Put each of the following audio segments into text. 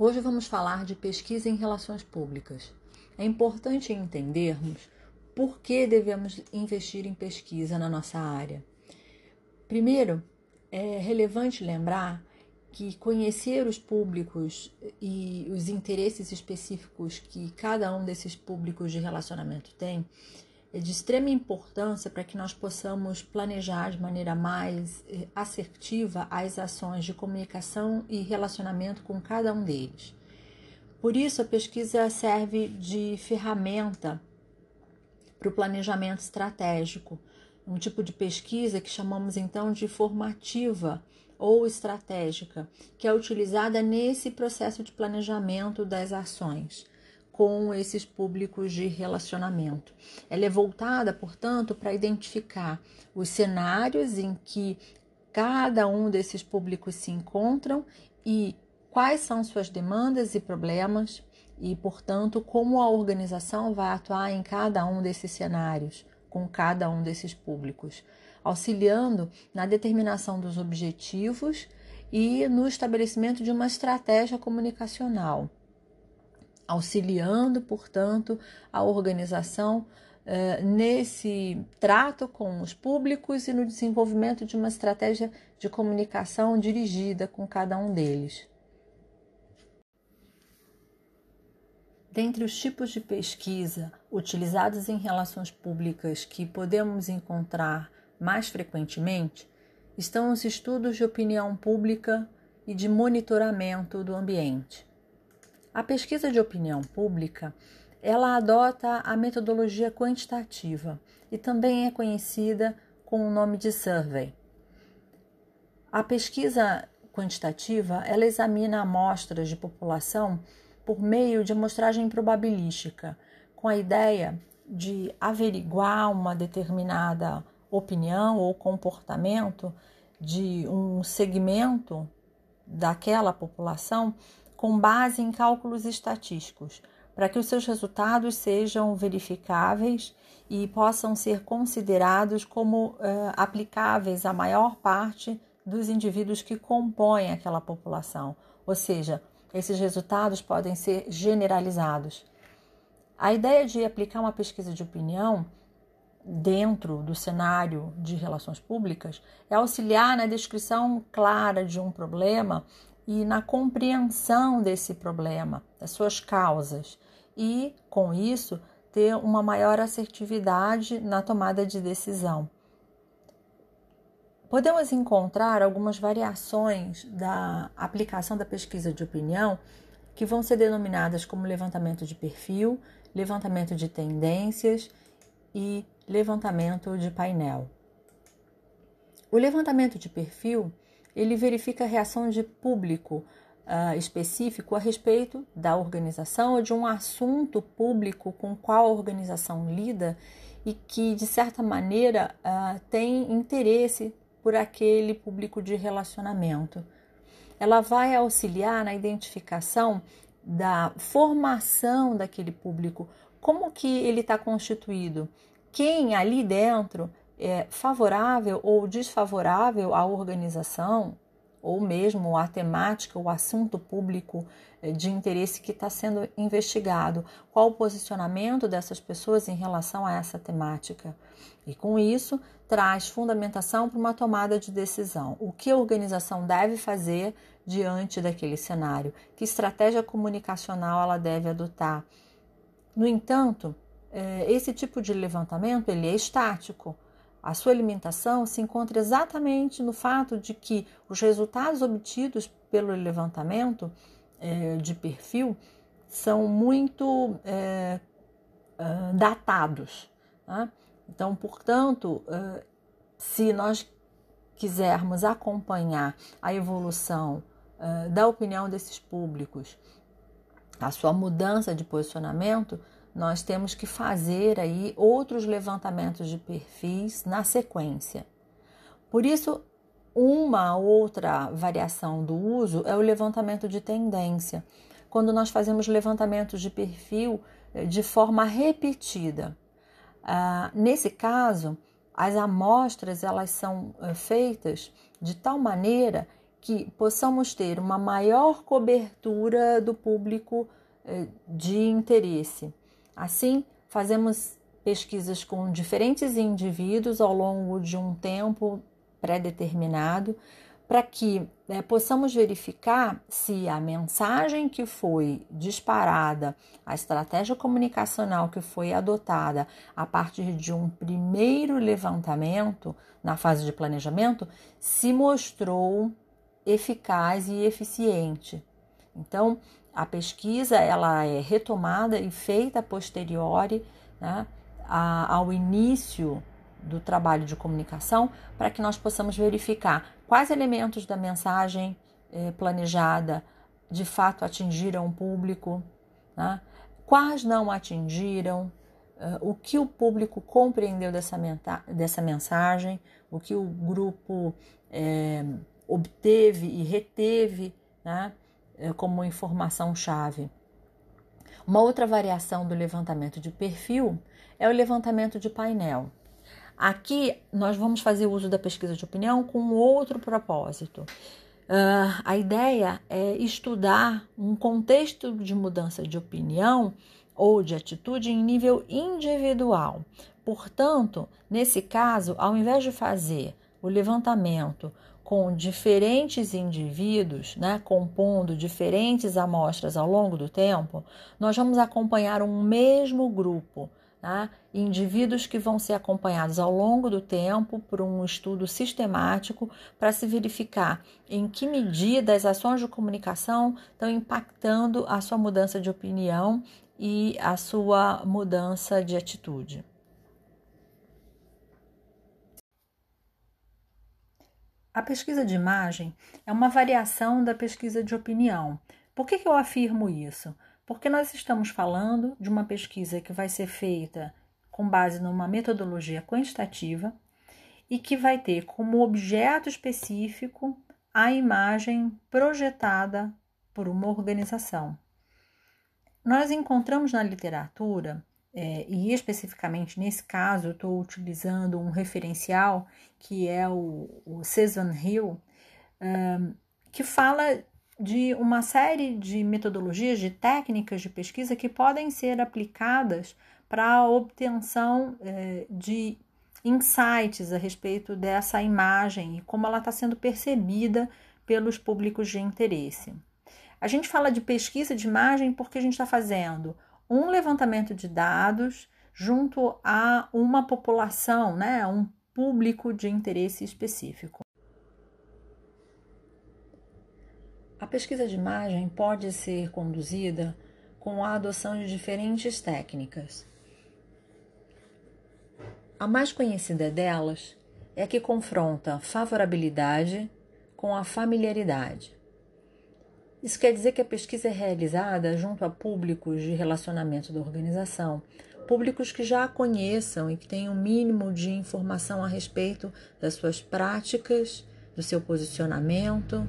Hoje vamos falar de pesquisa em relações públicas. É importante entendermos por que devemos investir em pesquisa na nossa área. Primeiro, é relevante lembrar que conhecer os públicos e os interesses específicos que cada um desses públicos de relacionamento tem é de extrema importância para que nós possamos planejar de maneira mais eh, assertiva as ações de comunicação e relacionamento com cada um deles. Por isso, a pesquisa serve de ferramenta para o planejamento estratégico, um tipo de pesquisa que chamamos então de formativa ou estratégica, que é utilizada nesse processo de planejamento das ações com esses públicos de relacionamento. Ela é voltada, portanto, para identificar os cenários em que cada um desses públicos se encontram e quais são suas demandas e problemas e, portanto, como a organização vai atuar em cada um desses cenários com cada um desses públicos, auxiliando na determinação dos objetivos e no estabelecimento de uma estratégia comunicacional auxiliando, portanto, a organização uh, nesse trato com os públicos e no desenvolvimento de uma estratégia de comunicação dirigida com cada um deles. Dentre os tipos de pesquisa utilizados em relações públicas que podemos encontrar mais frequentemente estão os estudos de opinião pública e de monitoramento do ambiente. A pesquisa de opinião pública, ela adota a metodologia quantitativa e também é conhecida com o nome de survey. A pesquisa quantitativa, ela examina amostras de população por meio de amostragem probabilística, com a ideia de averiguar uma determinada opinião ou comportamento de um segmento daquela população com base em cálculos estatísticos, para que os seus resultados sejam verificáveis e possam ser considerados como uh, aplicáveis à maior parte dos indivíduos que compõem aquela população. Ou seja, esses resultados podem ser generalizados. A ideia de aplicar uma pesquisa de opinião dentro do cenário de relações públicas é auxiliar na descrição clara de um problema e na compreensão desse problema, das suas causas, e, com isso, ter uma maior assertividade na tomada de decisão. Podemos encontrar algumas variações da aplicação da pesquisa de opinião que vão ser denominadas como levantamento de perfil, levantamento de tendências e levantamento de painel. O levantamento de perfil ele verifica a reação de público uh, específico a respeito da organização ou de um assunto público com qual a organização lida e que, de certa maneira, uh, tem interesse por aquele público de relacionamento. Ela vai auxiliar na identificação da formação daquele público, como que ele está constituído, quem ali dentro é, favorável ou desfavorável à organização, ou mesmo à temática, o assunto público é, de interesse que está sendo investigado, qual o posicionamento dessas pessoas em relação a essa temática. E com isso, traz fundamentação para uma tomada de decisão. O que a organização deve fazer diante daquele cenário? Que estratégia comunicacional ela deve adotar? No entanto, é, esse tipo de levantamento ele é estático a sua alimentação se encontra exatamente no fato de que os resultados obtidos pelo levantamento é, de perfil são muito é, é, datados. Né? Então, portanto, é, se nós quisermos acompanhar a evolução é, da opinião desses públicos, a sua mudança de posicionamento, nós temos que fazer aí outros levantamentos de perfis na sequência. Por isso, uma outra variação do uso é o levantamento de tendência, quando nós fazemos levantamentos de perfil eh, de forma repetida. Ah, nesse caso, as amostras elas são eh, feitas de tal maneira que possamos ter uma maior cobertura do público eh, de interesse. Assim, fazemos pesquisas com diferentes indivíduos ao longo de um tempo pré-determinado para que né, possamos verificar se a mensagem que foi disparada, a estratégia comunicacional que foi adotada a partir de um primeiro levantamento na fase de planejamento se mostrou eficaz e eficiente. Então, a pesquisa ela é retomada e feita a posteriori né, ao início do trabalho de comunicação para que nós possamos verificar quais elementos da mensagem eh, planejada de fato atingiram o público, né? quais não atingiram, uh, o que o público compreendeu dessa, dessa mensagem, o que o grupo eh, obteve e reteve né? Eh, como informação-chave. Uma outra variação do levantamento de perfil é o levantamento de painel. Aqui nós vamos fazer uso da pesquisa de opinião com outro propósito. Uh, a ideia é estudar um contexto de mudança de opinião ou de atitude em nível individual. Portanto, nesse caso, ao invés de fazer o levantamento com diferentes indivíduos, né, compondo diferentes amostras ao longo do tempo, nós vamos acompanhar um mesmo grupo Tá? Indivíduos que vão ser acompanhados ao longo do tempo por um estudo sistemático para se verificar em que medida as ações de comunicação estão impactando a sua mudança de opinião e a sua mudança de atitude. A pesquisa de imagem é uma variação da pesquisa de opinião. Por que, que eu afirmo isso? Porque nós estamos falando de uma pesquisa que vai ser feita com base numa metodologia quantitativa e que vai ter como objeto específico a imagem projetada por uma organização. Nós encontramos na literatura, é, e especificamente nesse caso, eu estou utilizando um referencial que é o, o Cezanne Hill, um, que fala de uma série de metodologias, de técnicas de pesquisa que podem ser aplicadas para a obtenção eh, de insights a respeito dessa imagem e como ela está sendo percebida pelos públicos de interesse. A gente fala de pesquisa de imagem porque a gente está fazendo um levantamento de dados junto a uma população, né, um público de interesse específico. A pesquisa de imagem pode ser conduzida com a adoção de diferentes técnicas. A mais conhecida delas é a que confronta favorabilidade com a familiaridade. Isso quer dizer que a pesquisa é realizada junto a públicos de relacionamento da organização, públicos que já a conheçam e que tenham um mínimo de informação a respeito das suas práticas, do seu posicionamento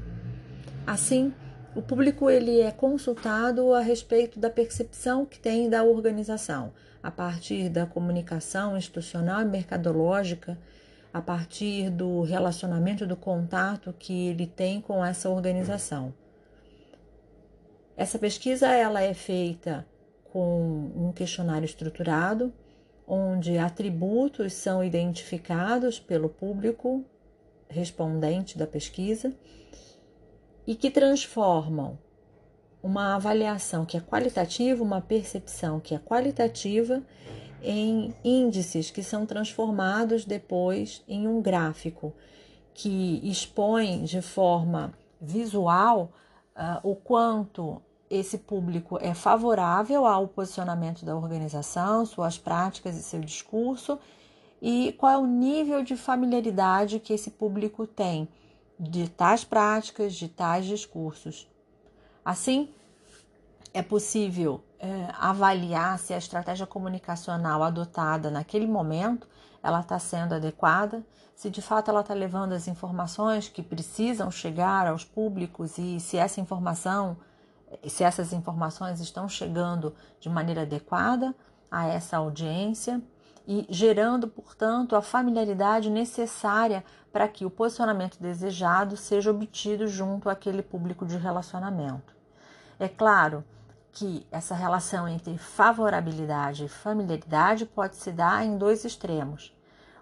Assim, o público ele é consultado a respeito da percepção que tem da organização, a partir da comunicação institucional e mercadológica, a partir do relacionamento, do contato que ele tem com essa organização. Essa pesquisa ela é feita com um questionário estruturado, onde atributos são identificados pelo público respondente da pesquisa e que transformam uma avaliação que é qualitativa, uma percepção que é qualitativa, em índices que são transformados depois em um gráfico que expõe de forma visual uh, o quanto esse público é favorável ao posicionamento da organização, suas práticas e seu discurso, e qual é o nível de familiaridade que esse público tem de tais práticas, de tais discursos. Assim, é possível é, avaliar se a estratégia comunicacional adotada naquele momento ela está sendo adequada, se de fato ela está levando as informações que precisam chegar aos públicos e se essa informação, se essas informações estão chegando de maneira adequada a essa audiência e gerando, portanto, a familiaridade necessária para que o posicionamento desejado seja obtido junto àquele público de relacionamento. É claro que essa relação entre favorabilidade e familiaridade pode se dar em dois extremos.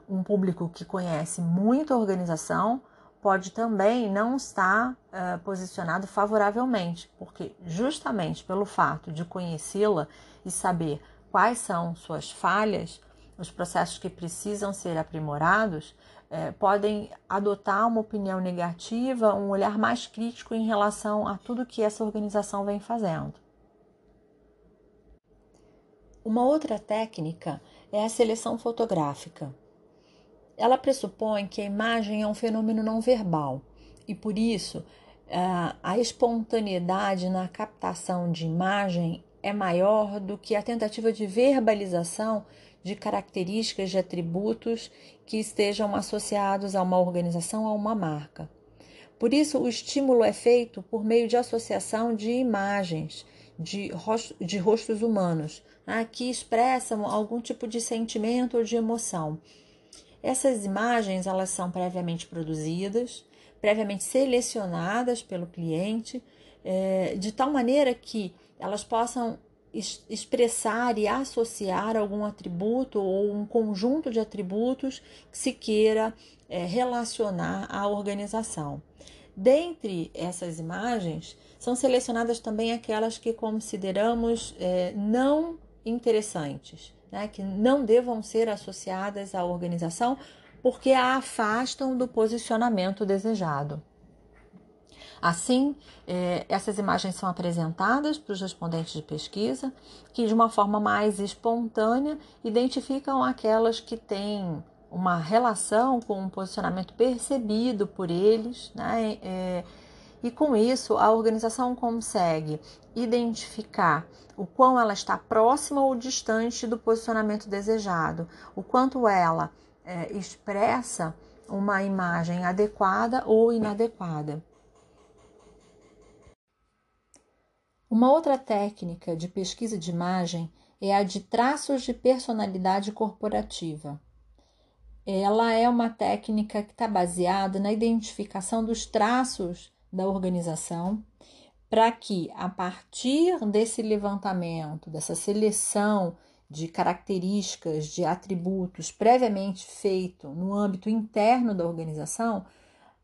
Um público que conhece muito a organização pode também não estar uh, posicionado favoravelmente, porque justamente pelo fato de conhecê-la e saber quais são suas falhas, os processos que precisam ser aprimorados, eh, podem adotar uma opinião negativa, um olhar mais crítico em relação a tudo que essa organização vem fazendo. Uma outra técnica é a seleção fotográfica. Ela pressupõe que a imagem é um fenômeno não verbal e, por isso, a espontaneidade na captação de imagem é maior do que a tentativa de verbalização de características de atributos que estejam associados a uma organização ou a uma marca. Por isso, o estímulo é feito por meio de associação de imagens de, de rostos humanos, né, que expressam algum tipo de sentimento ou de emoção. Essas imagens elas são previamente produzidas, previamente selecionadas pelo cliente, é, de tal maneira que elas possam expressar e associar algum atributo ou um conjunto de atributos que se queira é, relacionar à organização. Dentre essas imagens, são selecionadas também aquelas que consideramos é, não interessantes, né, que não devam ser associadas à organização porque a afastam do posicionamento desejado. Assim, é, essas imagens são apresentadas para os respondentes de pesquisa, que de uma forma mais espontânea identificam aquelas que têm uma relação com um posicionamento percebido por eles, né? É, e com isso a organização consegue identificar o quão ela está próxima ou distante do posicionamento desejado, o quanto ela é, expressa uma imagem adequada ou inadequada. Uma outra técnica de pesquisa de imagem é a de traços de personalidade corporativa. Ela é uma técnica que está baseada na identificação dos traços da organização, para que, a partir desse levantamento, dessa seleção de características, de atributos previamente feito no âmbito interno da organização,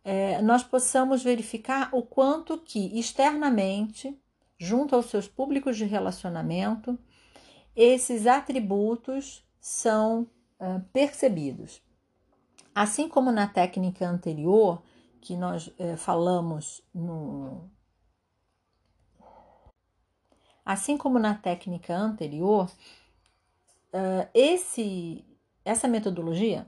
é, nós possamos verificar o quanto que externamente junto aos seus públicos de relacionamento, esses atributos são uh, percebidos. Assim como na técnica anterior, que nós uh, falamos no. Assim como na técnica anterior, uh, esse, essa metodologia,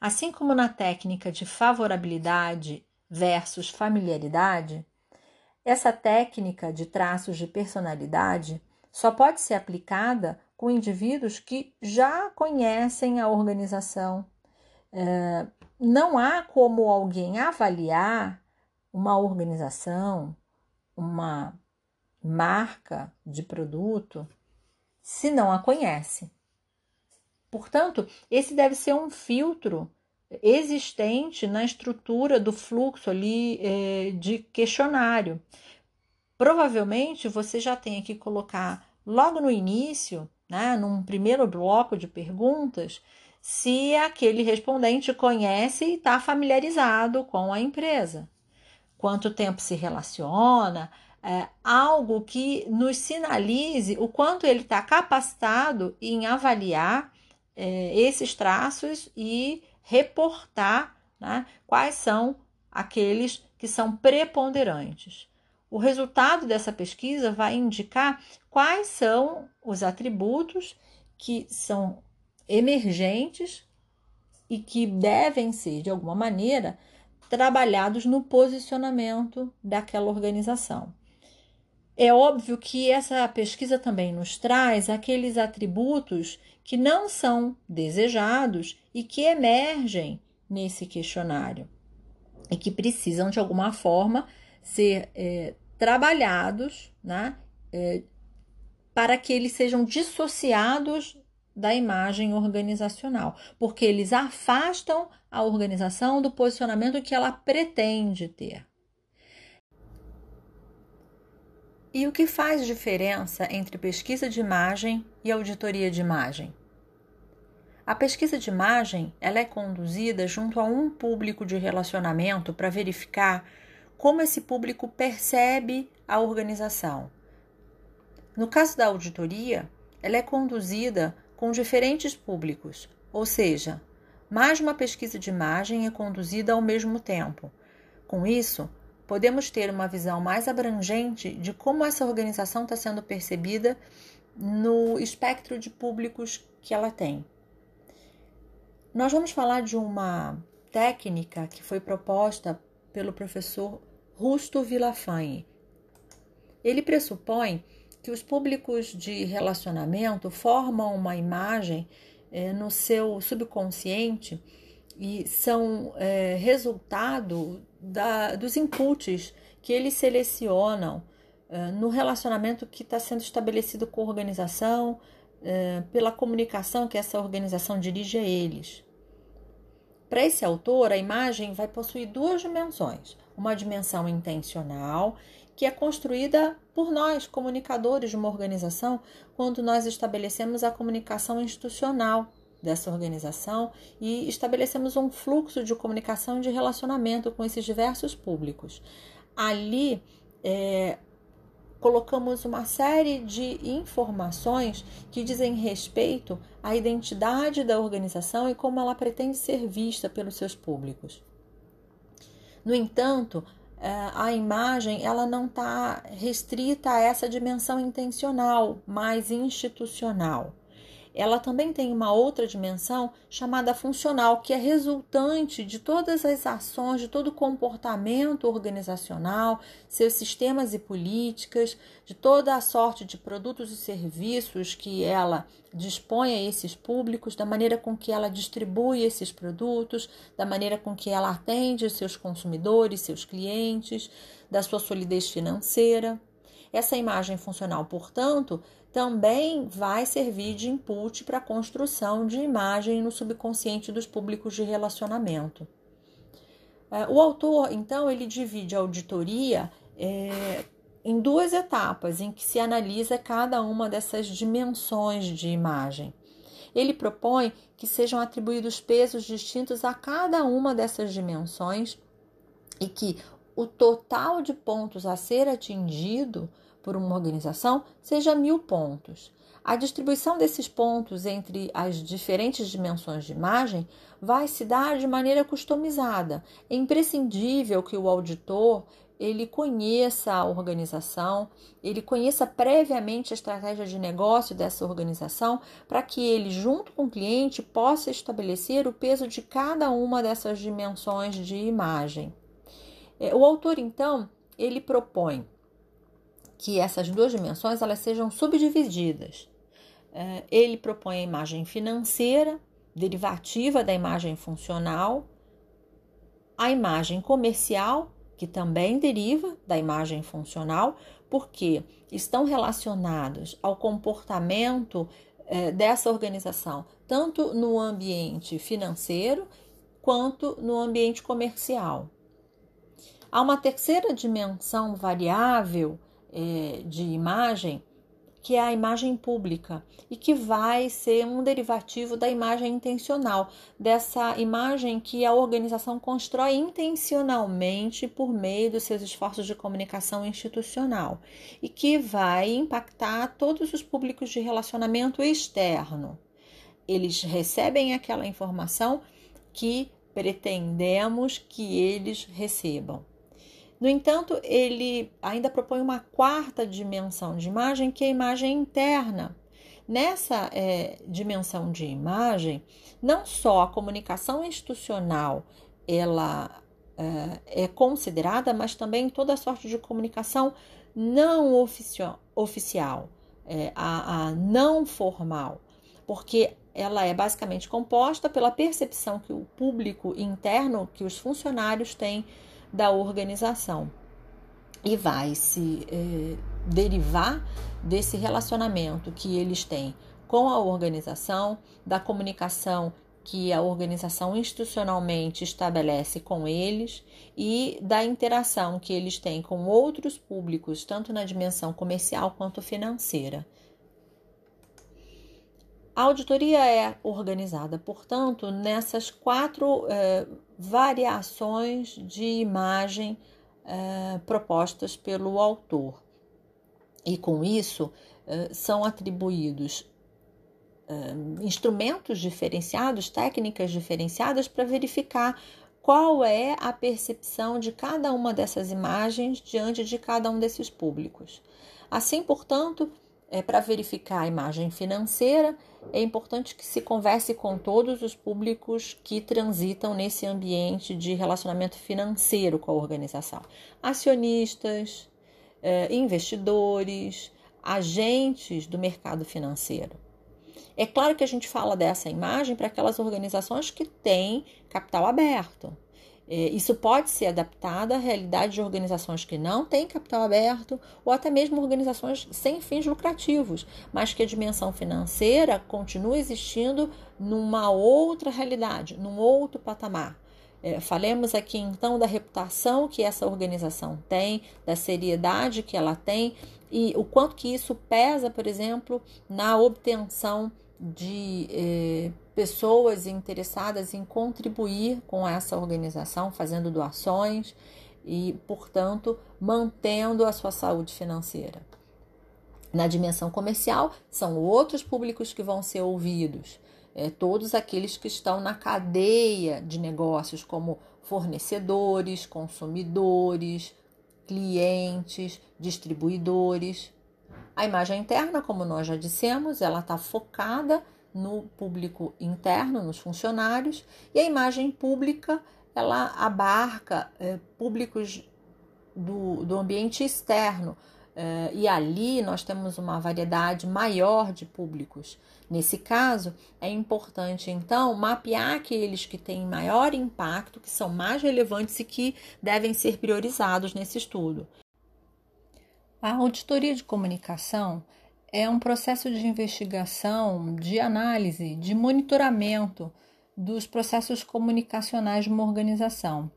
assim como na técnica de favorabilidade versus familiaridade, essa técnica de traços de personalidade só pode ser aplicada com indivíduos que já conhecem a organização. É, não há como alguém avaliar uma organização, uma marca de produto, se não a conhece. Portanto, esse deve ser um filtro existente na estrutura do fluxo ali é, de questionário. Provavelmente você já tem que colocar logo no início, né, num primeiro bloco de perguntas, se aquele respondente conhece e está familiarizado com a empresa. Quanto tempo se relaciona, é, algo que nos sinalize o quanto ele está capacitado em avaliar é, esses traços e reportar né, quais são aqueles que são preponderantes. O resultado dessa pesquisa vai indicar quais são os atributos que são emergentes e que devem ser, de alguma maneira, trabalhados no posicionamento daquela organização. É óbvio que essa pesquisa também nos traz aqueles atributos que não são desejados e que emergem nesse questionário e que precisam de alguma forma ser é, trabalhados né, é, para que eles sejam dissociados da imagem organizacional, porque eles afastam a organização do posicionamento que ela pretende ter. E o que faz diferença entre pesquisa de imagem e auditoria de imagem? A pesquisa de imagem ela é conduzida junto a um público de relacionamento para verificar como esse público percebe a organização. No caso da auditoria, ela é conduzida com diferentes públicos, ou seja, mais uma pesquisa de imagem é conduzida ao mesmo tempo. Com isso, podemos ter uma visão mais abrangente de como essa organização está sendo percebida no espectro de públicos que ela tem. Nós vamos falar de uma técnica que foi proposta pelo professor Rusto Villafañe. Ele pressupõe que os públicos de relacionamento formam uma imagem é, no seu subconsciente e são é, resultado da, dos inputs que eles selecionam é, no relacionamento que está sendo estabelecido com a organização, é, pela comunicação que essa organização dirige a eles. Para esse autor, a imagem vai possuir duas dimensões: uma dimensão intencional, que é construída por nós, comunicadores de uma organização, quando nós estabelecemos a comunicação institucional dessa organização e estabelecemos um fluxo de comunicação e de relacionamento com esses diversos públicos. Ali, é, colocamos uma série de informações que dizem respeito à identidade da organização e como ela pretende ser vista pelos seus públicos. No entanto, a imagem ela não está restrita a essa dimensão intencional, mais institucional ela também tem uma outra dimensão chamada funcional, que é resultante de todas as ações, de todo o comportamento organizacional, seus sistemas e políticas, de toda a sorte de produtos e serviços que ela dispõe a esses públicos, da maneira com que ela distribui esses produtos, da maneira com que ela atende seus consumidores, seus clientes, da sua solidez financeira. Essa imagem funcional, portanto, também vai servir de input para a construção de imagem no subconsciente dos públicos de relacionamento. É, o autor, então, ele divide a auditoria é, em duas etapas em que se analisa cada uma dessas dimensões de imagem. Ele propõe que sejam atribuídos pesos distintos a cada uma dessas dimensões e que o total de pontos a ser atingido por uma organização seja mil pontos. A distribuição desses pontos entre as diferentes dimensões de imagem vai se dar de maneira customizada. É imprescindível que o auditor ele conheça a organização, ele conheça previamente a estratégia de negócio dessa organização, para que ele, junto com o cliente, possa estabelecer o peso de cada uma dessas dimensões de imagem. É, o autor, então, ele propõe que essas duas dimensões elas sejam subdivididas. É, ele propõe a imagem financeira, derivativa da imagem funcional, a imagem comercial, que também deriva da imagem funcional, porque estão relacionados ao comportamento é, dessa organização, tanto no ambiente financeiro quanto no ambiente comercial. Há uma terceira dimensão variável é, de imagem, que é a imagem pública e que vai ser um derivativo da imagem intencional, dessa imagem que a organização constrói intencionalmente por meio dos seus esforços de comunicação institucional e que vai impactar todos os públicos de relacionamento externo. Eles recebem aquela informação que pretendemos que eles recebam. No entanto, ele ainda propõe uma quarta dimensão de imagem, que é a imagem interna. Nessa é, dimensão de imagem, não só a comunicação institucional ela é, é considerada, mas também toda sorte de comunicação não oficio, oficial, é, a, a não formal, porque ela é basicamente composta pela percepção que o público interno, que os funcionários têm da organização e vai se é, derivar desse relacionamento que eles têm com a organização, da comunicação que a organização institucionalmente estabelece com eles e da interação que eles têm com outros públicos, tanto na dimensão comercial quanto financeira. A auditoria é organizada, portanto, nessas quatro eh, variações de imagem eh, propostas pelo autor. E com isso eh, são atribuídos instrumentos diferenciados, técnicas diferenciadas para verificar qual é a percepção de cada uma dessas imagens diante de cada um desses públicos. Assim, portanto, é, para verificar a imagem financeira, é importante que se converse com todos os públicos que transitam nesse ambiente de relacionamento financeiro com a organização: acionistas, é, investidores, agentes do mercado financeiro. É claro que a gente fala dessa imagem para aquelas organizações que têm capital aberto. É, isso pode ser adaptado à realidade de organizações que não têm capital aberto ou até mesmo organizações sem fins lucrativos, mas que a dimensão financeira continua existindo numa outra realidade, num outro patamar. É, falemos aqui então da reputação que essa organização tem, da seriedade que ela tem e o quanto que isso pesa, por exemplo, na obtenção de eh, pessoas interessadas em contribuir com essa organização, fazendo doações e, portanto, mantendo a sua saúde financeira. Na dimensão comercial, são outros públicos que vão ser ouvidos, é, todos aqueles que estão na cadeia de negócios, como fornecedores, consumidores, clientes, distribuidores. A imagem interna, como nós já dissemos, ela está focada no público interno, nos funcionários, e a imagem pública ela abarca é, públicos do, do ambiente externo. É, e ali nós temos uma variedade maior de públicos. Nesse caso, é importante então mapear aqueles que têm maior impacto, que são mais relevantes e que devem ser priorizados nesse estudo. A auditoria de comunicação é um processo de investigação, de análise, de monitoramento dos processos comunicacionais de uma organização.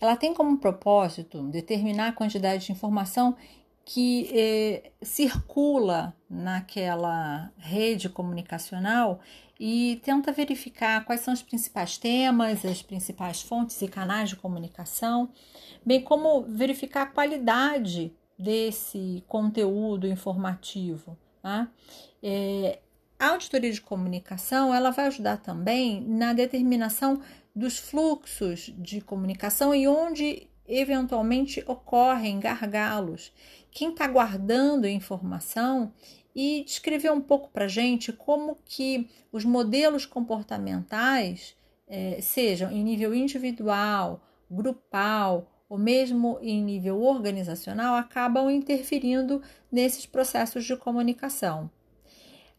Ela tem como propósito determinar a quantidade de informação que eh, circula naquela rede comunicacional e tenta verificar quais são os principais temas, as principais fontes e canais de comunicação, bem como verificar a qualidade desse conteúdo informativo. Tá? É, a auditoria de comunicação ela vai ajudar também na determinação dos fluxos de comunicação e onde eventualmente ocorrem gargalos. Quem está guardando informação e descrever um pouco para gente como que os modelos comportamentais, é, sejam em nível individual, grupal ou mesmo em nível organizacional, acabam interferindo nesses processos de comunicação.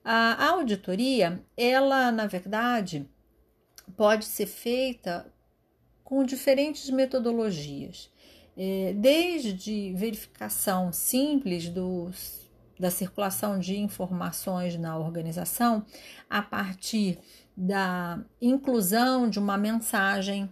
A auditoria, ela, na verdade, pode ser feita com diferentes metodologias, é, desde verificação simples dos, da circulação de informações na organização, a partir da inclusão de uma mensagem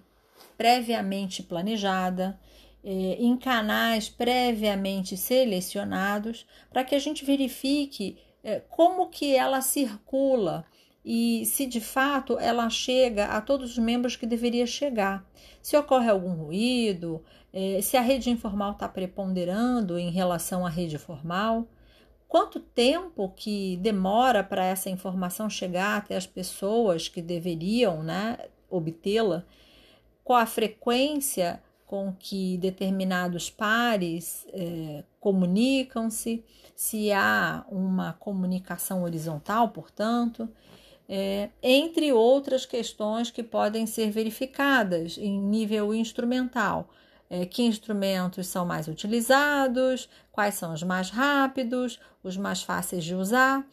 previamente planejada, é, em canais previamente selecionados, para que a gente verifique é, como que ela circula e se de fato ela chega a todos os membros que deveria chegar. Se ocorre algum ruído, é, se a rede informal está preponderando em relação à rede formal, quanto tempo que demora para essa informação chegar até as pessoas que deveriam né, obtê-la qual a frequência com que determinados pares é, comunicam-se, se há uma comunicação horizontal, portanto, é, entre outras questões que podem ser verificadas em nível instrumental. É, que instrumentos são mais utilizados, quais são os mais rápidos, os mais fáceis de usar.